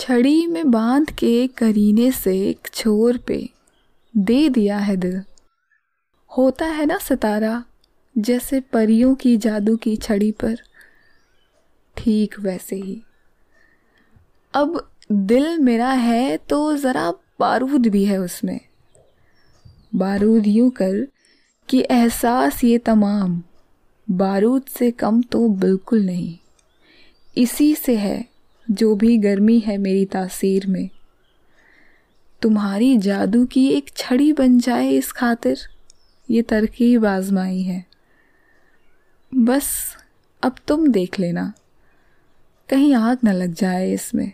छड़ी में बाँध के करीने से एक छोर पे दे दिया है दिल। होता है ना सितारा, जैसे परियों की जादू की छड़ी पर। ठीक वैसे ही। अब दिल मेरा है तो ज़रा बारूद भी है उसमें। बारूद यूँ कर कि एहसास ये तमाम, बारूद से कम तो बिल्कुल नहीं। इसी से है जो भी गर्मी है मेरी तासीर में। तुम्हारी जादू की एक छड़ी बन जाए इस खातिर, ये तरकीब आजमाई है। बस, अब तुम देख लेना। कहीं आग न लग जाए इसमें।